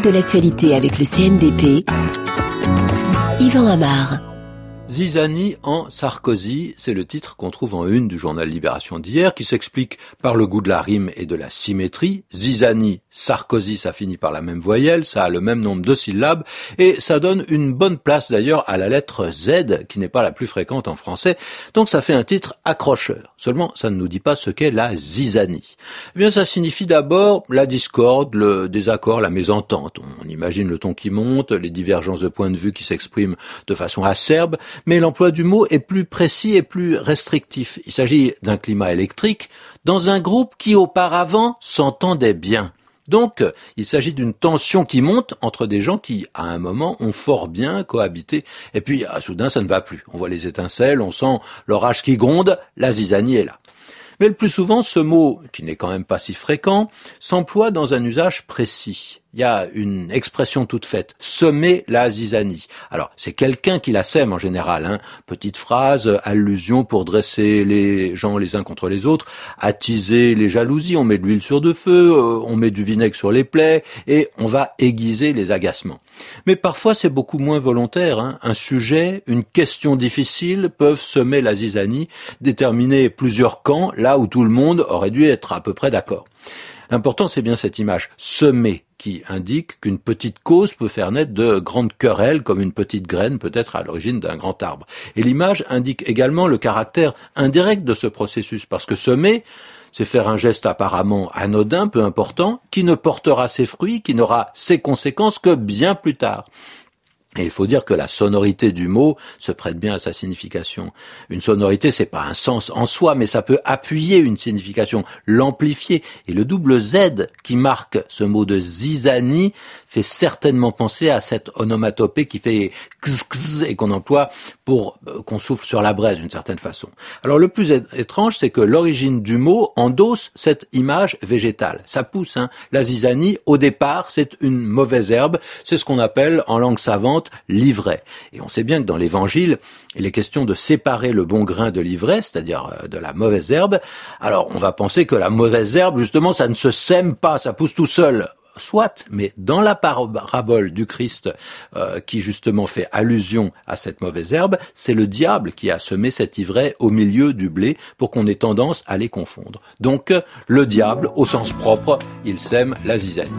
de l'actualité avec le CNDP. Yvan Amar. Zizani en Sarkozy, c'est le titre qu'on trouve en une du journal Libération d'hier, qui s'explique par le goût de la rime et de la symétrie. Zizani, Sarkozy, ça finit par la même voyelle, ça a le même nombre de syllabes, et ça donne une bonne place d'ailleurs à la lettre Z, qui n'est pas la plus fréquente en français, donc ça fait un titre accrocheur. Seulement, ça ne nous dit pas ce qu'est la Zizani. Eh bien, ça signifie d'abord la discorde, le désaccord, la mésentente. On imagine le ton qui monte, les divergences de points de vue qui s'expriment de façon acerbe, mais l'emploi du mot est plus précis et plus restrictif. Il s'agit d'un climat électrique dans un groupe qui auparavant s'entendait bien. Donc, il s'agit d'une tension qui monte entre des gens qui, à un moment, ont fort bien cohabité. Et puis, ah, soudain, ça ne va plus. On voit les étincelles, on sent l'orage qui gronde, la zizanie est là. Mais le plus souvent, ce mot, qui n'est quand même pas si fréquent, s'emploie dans un usage précis il y a une expression toute faite, semer la zizanie. Alors, c'est quelqu'un qui la sème en général, hein. petite phrase, allusion pour dresser les gens les uns contre les autres, attiser les jalousies, on met de l'huile sur de feu, euh, on met du vinaigre sur les plaies, et on va aiguiser les agacements. Mais parfois, c'est beaucoup moins volontaire. Hein. Un sujet, une question difficile peuvent semer la zizanie, déterminer plusieurs camps, là où tout le monde aurait dû être à peu près d'accord. L'important, c'est bien cette image, semer, qui indique qu'une petite cause peut faire naître de grandes querelles, comme une petite graine peut être à l'origine d'un grand arbre. Et l'image indique également le caractère indirect de ce processus, parce que semer, c'est faire un geste apparemment anodin, peu important, qui ne portera ses fruits, qui n'aura ses conséquences que bien plus tard. Et il faut dire que la sonorité du mot se prête bien à sa signification. Une sonorité, c'est pas un sens en soi, mais ça peut appuyer une signification, l'amplifier. Et le double Z qui marque ce mot de zizanie fait certainement penser à cette onomatopée qui fait kz, et qu'on emploie pour euh, qu'on souffle sur la braise d'une certaine façon. Alors le plus étrange, c'est que l'origine du mot endosse cette image végétale. Ça pousse, hein. La zizanie, au départ, c'est une mauvaise herbe. C'est ce qu'on appelle en langue savante l'ivraie. Et on sait bien que dans l'évangile, il est question de séparer le bon grain de l'ivraie, c'est-à-dire euh, de la mauvaise herbe. Alors on va penser que la mauvaise herbe, justement, ça ne se sème pas, ça pousse tout seul soit, mais dans la parabole du Christ euh, qui justement fait allusion à cette mauvaise herbe, c'est le diable qui a semé cette ivraie au milieu du blé pour qu'on ait tendance à les confondre. Donc le diable, au sens propre, il sème la zizanie.